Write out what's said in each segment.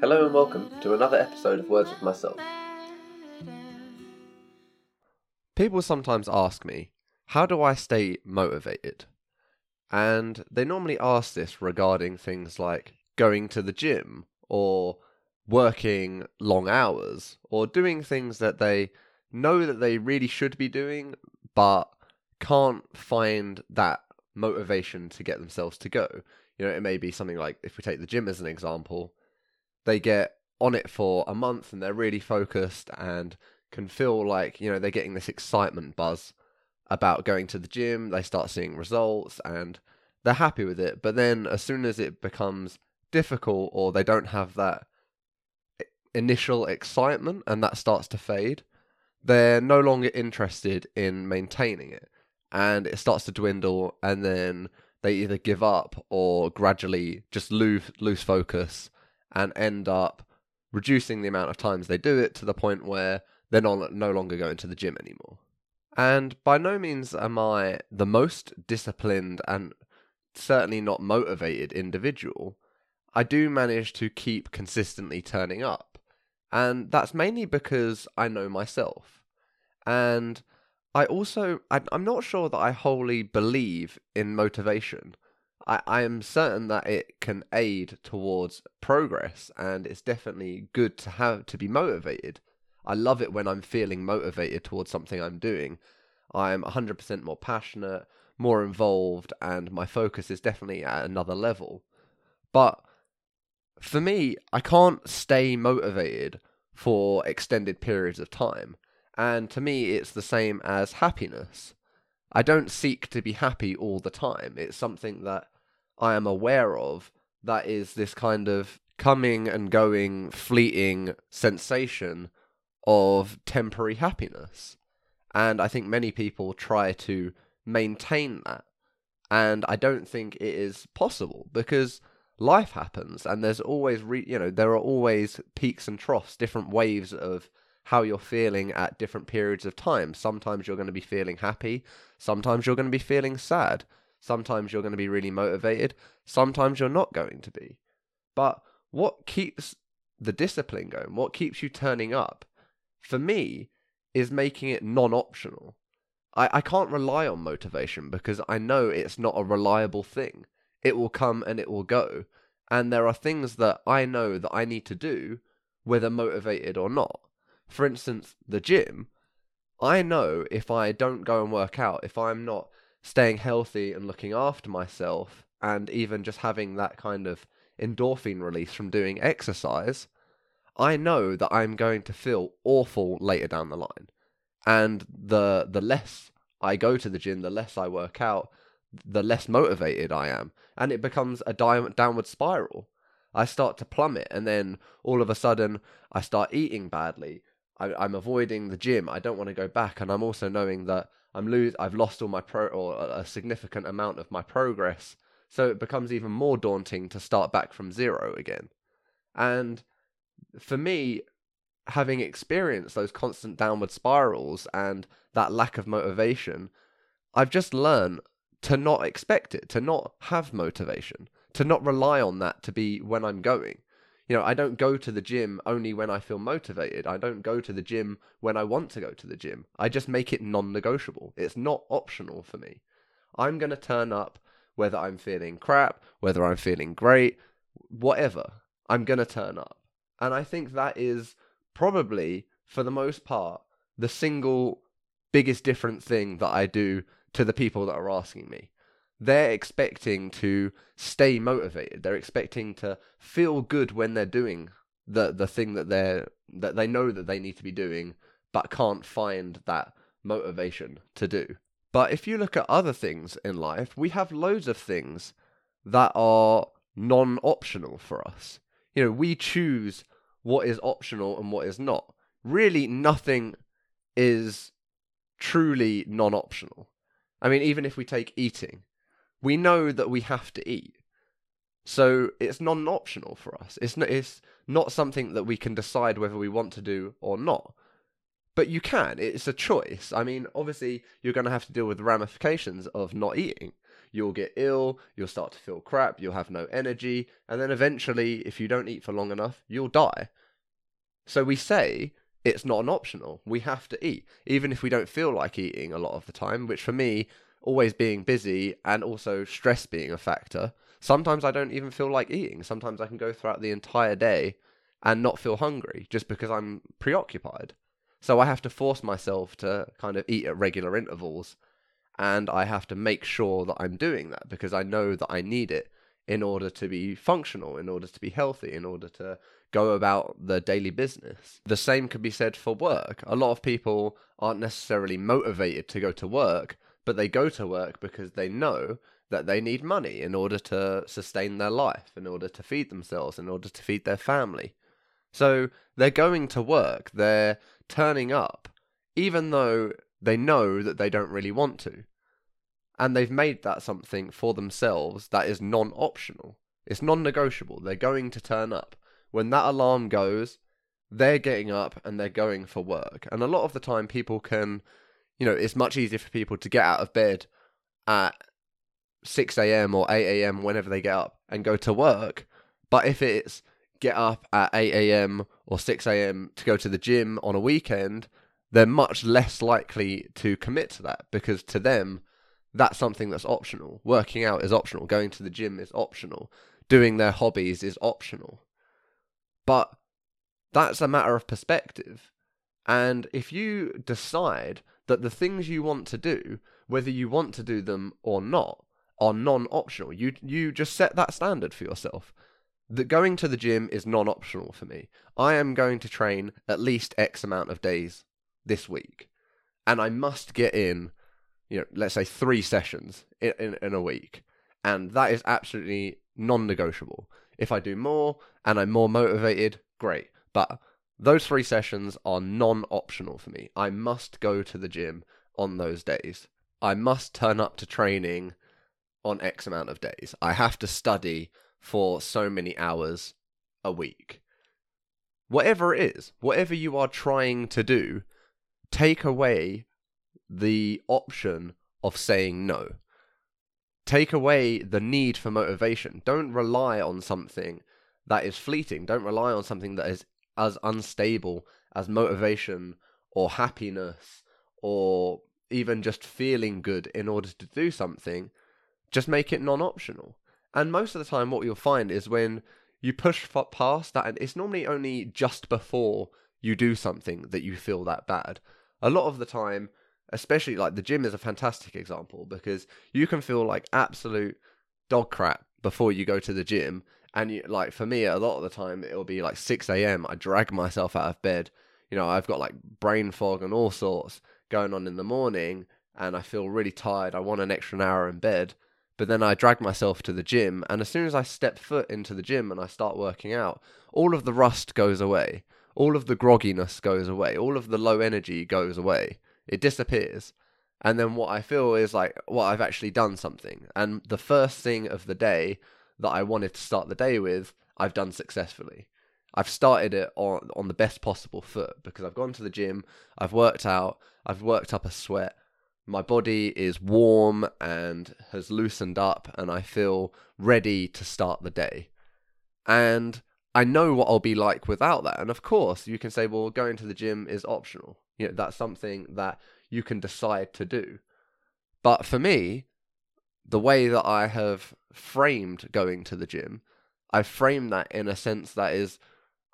Hello and welcome to another episode of Words with Myself. People sometimes ask me, how do I stay motivated? And they normally ask this regarding things like going to the gym or working long hours or doing things that they know that they really should be doing but can't find that motivation to get themselves to go. You know, it may be something like if we take the gym as an example, they get on it for a month and they're really focused and can feel like, you know, they're getting this excitement buzz about going to the gym, they start seeing results and they're happy with it. But then as soon as it becomes difficult or they don't have that initial excitement and that starts to fade, they're no longer interested in maintaining it and it starts to dwindle and then they either give up or gradually just lose lose focus and end up reducing the amount of times they do it to the point where they're not, no longer going to the gym anymore. And by no means am I the most disciplined and certainly not motivated individual. I do manage to keep consistently turning up. And that's mainly because I know myself. And I also, I'm not sure that I wholly believe in motivation. I, I am certain that it can aid towards progress and it's definitely good to have to be motivated. I love it when I'm feeling motivated towards something I'm doing. I'm 100% more passionate, more involved, and my focus is definitely at another level. But for me, I can't stay motivated for extended periods of time. And to me, it's the same as happiness. I don't seek to be happy all the time. It's something that I am aware of that is this kind of coming and going, fleeting sensation of temporary happiness. And I think many people try to maintain that. And I don't think it is possible because life happens and there's always, re- you know, there are always peaks and troughs, different waves of how you're feeling at different periods of time. Sometimes you're going to be feeling happy, sometimes you're going to be feeling sad. Sometimes you're going to be really motivated, sometimes you're not going to be. But what keeps the discipline going, what keeps you turning up, for me, is making it non optional. I, I can't rely on motivation because I know it's not a reliable thing. It will come and it will go. And there are things that I know that I need to do, whether motivated or not. For instance, the gym. I know if I don't go and work out, if I'm not staying healthy and looking after myself, and even just having that kind of endorphin release from doing exercise, I know that I'm going to feel awful later down the line. And the the less I go to the gym, the less I work out, the less motivated I am, and it becomes a di- downward spiral. I start to plummet, and then all of a sudden I start eating badly. I, am avoiding the gym. I don't want to go back, and I'm also knowing that I'm lose. I've lost all my pro or a significant amount of my progress, so it becomes even more daunting to start back from zero again. And for me, having experienced those constant downward spirals and that lack of motivation, I've just learned to not expect it, to not have motivation, to not rely on that to be when I'm going. You know, I don't go to the gym only when I feel motivated. I don't go to the gym when I want to go to the gym. I just make it non negotiable. It's not optional for me. I'm going to turn up whether I'm feeling crap, whether I'm feeling great, whatever. I'm going to turn up. And I think that is probably, for the most part, the single biggest different thing that I do to the people that are asking me they're expecting to stay motivated. They're expecting to feel good when they're doing the the thing that they're that they know that they need to be doing, but can't find that motivation to do. But if you look at other things in life, we have loads of things that are non-optional for us. You know, we choose what is optional and what is not. Really, nothing is truly non-optional. I mean, even if we take eating, we know that we have to eat. So it's non-optional for us. It's not, it's not something that we can decide whether we want to do or not. But you can. It's a choice. I mean, obviously, you're going to have to deal with the ramifications of not eating. you'll get ill, you'll start to feel crap, you'll have no energy, and then eventually, if you don't eat for long enough, you'll die. So we say it's not an optional. We have to eat, even if we don't feel like eating a lot of the time, which for me, always being busy and also stress being a factor, sometimes I don't even feel like eating. Sometimes I can go throughout the entire day and not feel hungry just because I'm preoccupied. So I have to force myself to kind of eat at regular intervals and I have to make sure that I'm doing that because I know that I need it in order to be functional, in order to be healthy, in order to go about the daily business. The same could be said for work. A lot of people aren't necessarily motivated to go to work, but they go to work because they know that they need money in order to sustain their life, in order to feed themselves, in order to feed their family. So they're going to work, they're turning up, even though they know that they don't really want to. And they've made that something for themselves that is non optional. It's non negotiable. They're going to turn up. When that alarm goes, they're getting up and they're going for work. And a lot of the time, people can, you know, it's much easier for people to get out of bed at 6 a.m. or 8 a.m. whenever they get up and go to work. But if it's get up at 8 a.m. or 6 a.m. to go to the gym on a weekend, they're much less likely to commit to that because to them, that's something that's optional. Working out is optional. Going to the gym is optional. Doing their hobbies is optional. But that's a matter of perspective. And if you decide that the things you want to do, whether you want to do them or not, are non-optional. You you just set that standard for yourself. That going to the gym is non-optional for me. I am going to train at least X amount of days this week, and I must get in, you know, let's say three sessions in, in, in a week, and that is absolutely non-negotiable. If I do more and I'm more motivated, great. But those three sessions are non-optional for me. I must go to the gym on those days. I must turn up to training on X amount of days. I have to study for so many hours a week. Whatever it is, whatever you are trying to do, take away the option of saying no. Take away the need for motivation. Don't rely on something that is fleeting. Don't rely on something that is as unstable as motivation or happiness or even just feeling good in order to do something just make it non-optional. And most of the time, what you'll find is when you push past that, and it's normally only just before you do something that you feel that bad. A lot of the time, especially like the gym is a fantastic example because you can feel like absolute dog crap before you go to the gym. And you, like for me, a lot of the time it'll be like 6 a.m. I drag myself out of bed. You know, I've got like brain fog and all sorts going on in the morning, and I feel really tired. I want an extra hour in bed. But then I drag myself to the gym, and as soon as I step foot into the gym and I start working out, all of the rust goes away, all of the grogginess goes away, all of the low energy goes away. It disappears. And then what I feel is like, well, I've actually done something. And the first thing of the day that I wanted to start the day with, I've done successfully. I've started it on on the best possible foot because I've gone to the gym, I've worked out, I've worked up a sweat, my body is warm and has loosened up and I feel ready to start the day. And I know what I'll be like without that. And of course, you can say, well, going to the gym is optional. You know, that's something that you can decide to do. But for me, the way that I have framed going to the gym, I frame that in a sense that is,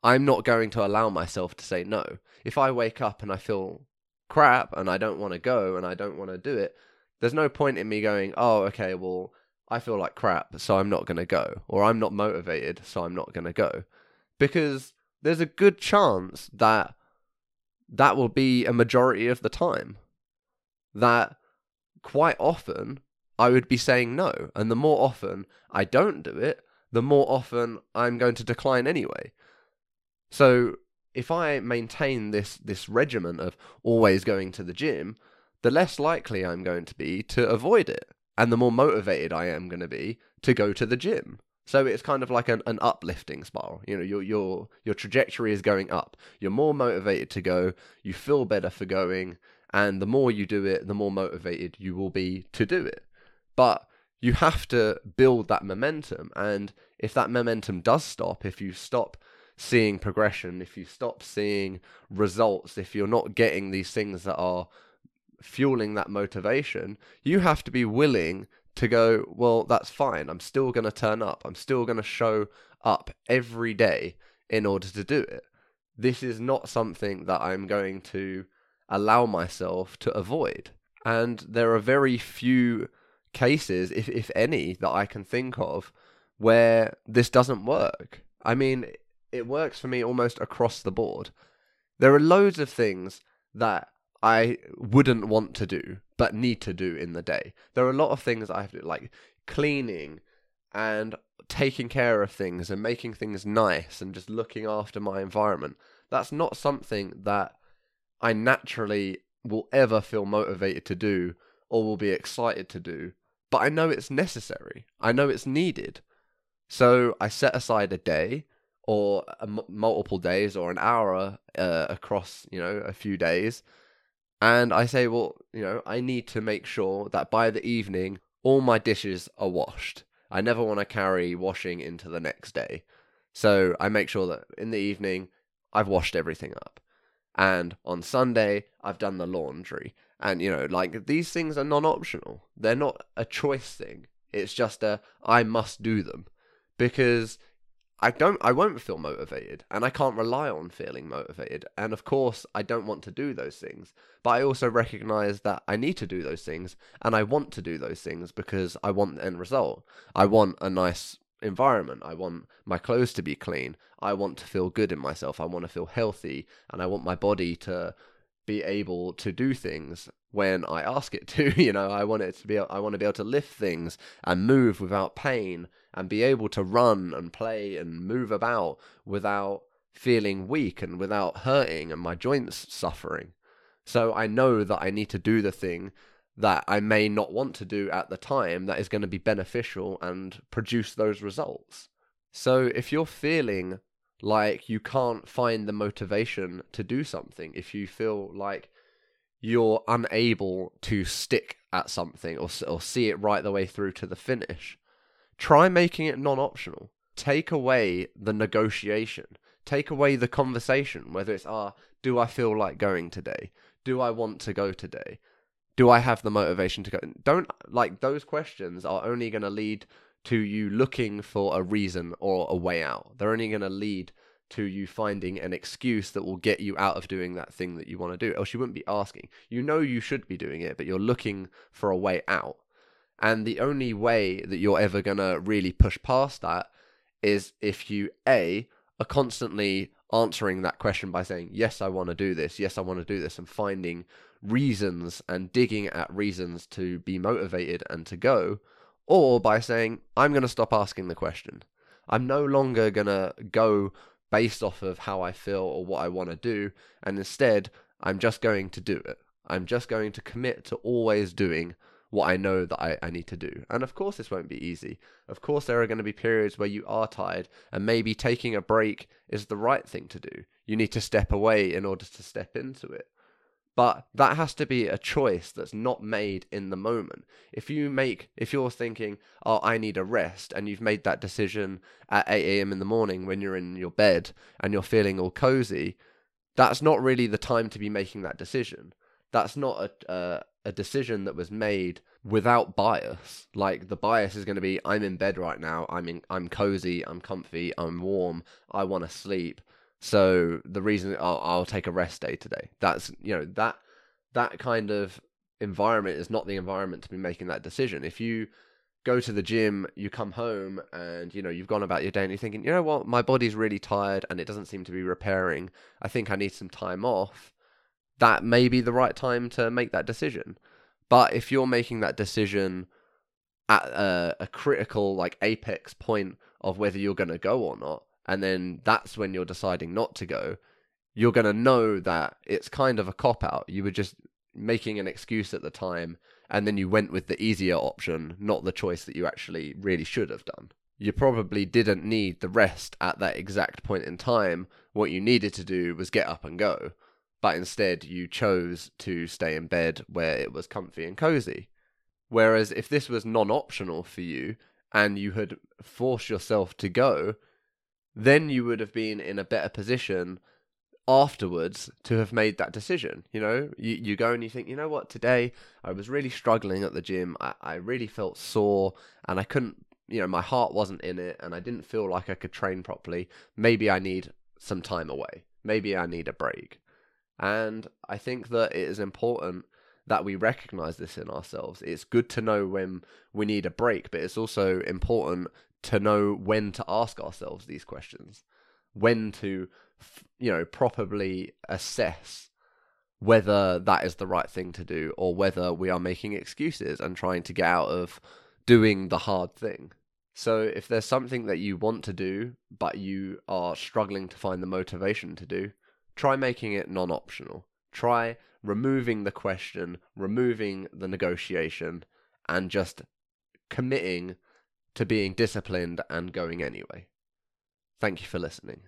I'm not going to allow myself to say no. If I wake up and I feel crap and I don't want to go and I don't want to do it, there's no point in me going, oh, okay, well, I feel like crap, so I'm not going to go. Or I'm not motivated, so I'm not going to go. Because there's a good chance that that will be a majority of the time. That quite often I would be saying no. And the more often I don't do it, the more often I'm going to decline anyway. So if I maintain this this regimen of always going to the gym, the less likely I'm going to be to avoid it, and the more motivated I am going to be to go to the gym. So it's kind of like an, an uplifting spiral. You know, your your your trajectory is going up. You're more motivated to go. You feel better for going, and the more you do it, the more motivated you will be to do it. But you have to build that momentum. And if that momentum does stop, if you stop seeing progression, if you stop seeing results, if you're not getting these things that are fueling that motivation, you have to be willing to go, well, that's fine. I'm still going to turn up. I'm still going to show up every day in order to do it. This is not something that I'm going to allow myself to avoid. And there are very few cases, if if any, that I can think of where this doesn't work. I mean, it works for me almost across the board. There are loads of things that I wouldn't want to do but need to do in the day. There are a lot of things I have to like cleaning and taking care of things and making things nice and just looking after my environment. That's not something that I naturally will ever feel motivated to do or will be excited to do but I know it's necessary. I know it's needed. So I set aside a day or multiple days or an hour uh, across, you know, a few days. And I say, well, you know, I need to make sure that by the evening, all my dishes are washed. I never want to carry washing into the next day. So I make sure that in the evening, I've washed everything up. And on Sunday, I've done the laundry. And you know, like these things are non-optional. They're not a choice thing. It's just a I must do them because I don't I won't feel motivated and I can't rely on feeling motivated. And of course, I don't want to do those things. But I also recognize that I need to do those things and I want to do those things because I want the end result. I want a nice environment. I want my clothes to be clean. I want to feel good in myself. I want to feel healthy and I want my body to be able to do things when I ask it to. You know, I want it to be. I want to be able to lift things and move without pain, and be able to run and play and move about without feeling weak and without hurting and my joints suffering. So I know that I need to do the thing that I may not want to do at the time that is going to be beneficial and produce those results. So if you're feeling like you can't find the motivation to do something if you feel like you're unable to stick at something or, or see it right the way through to the finish. Try making it non-optional. Take away the negotiation. Take away the conversation whether it's ah do i feel like going today? Do i want to go today? Do i have the motivation to go? Don't like those questions are only going to lead to you looking for a reason or a way out. They're only going to lead to you finding an excuse that will get you out of doing that thing that you want to do. Else you wouldn't be asking. You know you should be doing it, but you're looking for a way out. And the only way that you're ever going to really push past that is if you A are constantly answering that question by saying, Yes, I want to do this. Yes, I want to do this. And finding reasons and digging at reasons to be motivated and to go or by saying, I'm going to stop asking the question. I'm no longer going to go based off of how I feel or what I want to do, and instead, I'm just going to do it. I'm just going to commit to always doing what I know that I, I need to do. And of course, this won't be easy. Of course, there are going to be periods where you are tired, and maybe taking a break is the right thing to do. You need to step away in order to step into it. But that has to be a choice that's not made in the moment. If you make, if you're thinking, oh, I need a rest, and you've made that decision at 8 a.m. in the morning when you're in your bed and you're feeling all cozy, that's not really the time to be making that decision. That's not a, a, a decision that was made without bias. Like the bias is going to be, I'm in bed right now, I'm in, I'm cozy, I'm comfy, I'm warm, I want to sleep. So the reason I'll, I'll take a rest day today. That's you know that that kind of environment is not the environment to be making that decision. If you go to the gym, you come home and you know you've gone about your day and you're thinking, you know what, my body's really tired and it doesn't seem to be repairing. I think I need some time off. That may be the right time to make that decision. But if you're making that decision at a, a critical like apex point of whether you're going to go or not, and then that's when you're deciding not to go, you're going to know that it's kind of a cop out. You were just making an excuse at the time, and then you went with the easier option, not the choice that you actually really should have done. You probably didn't need the rest at that exact point in time. What you needed to do was get up and go, but instead you chose to stay in bed where it was comfy and cozy. Whereas if this was non optional for you and you had forced yourself to go, then you would have been in a better position afterwards to have made that decision. You know, you, you go and you think, you know what, today I was really struggling at the gym. I, I really felt sore and I couldn't, you know, my heart wasn't in it and I didn't feel like I could train properly. Maybe I need some time away. Maybe I need a break. And I think that it is important that we recognize this in ourselves. It's good to know when we need a break, but it's also important to know when to ask ourselves these questions, when to, you know, properly assess whether that is the right thing to do or whether we are making excuses and trying to get out of doing the hard thing. So if there's something that you want to do, but you are struggling to find the motivation to do, try making it non optional. Try removing the question, removing the negotiation, and just committing to being disciplined and going anyway. Thank you for listening.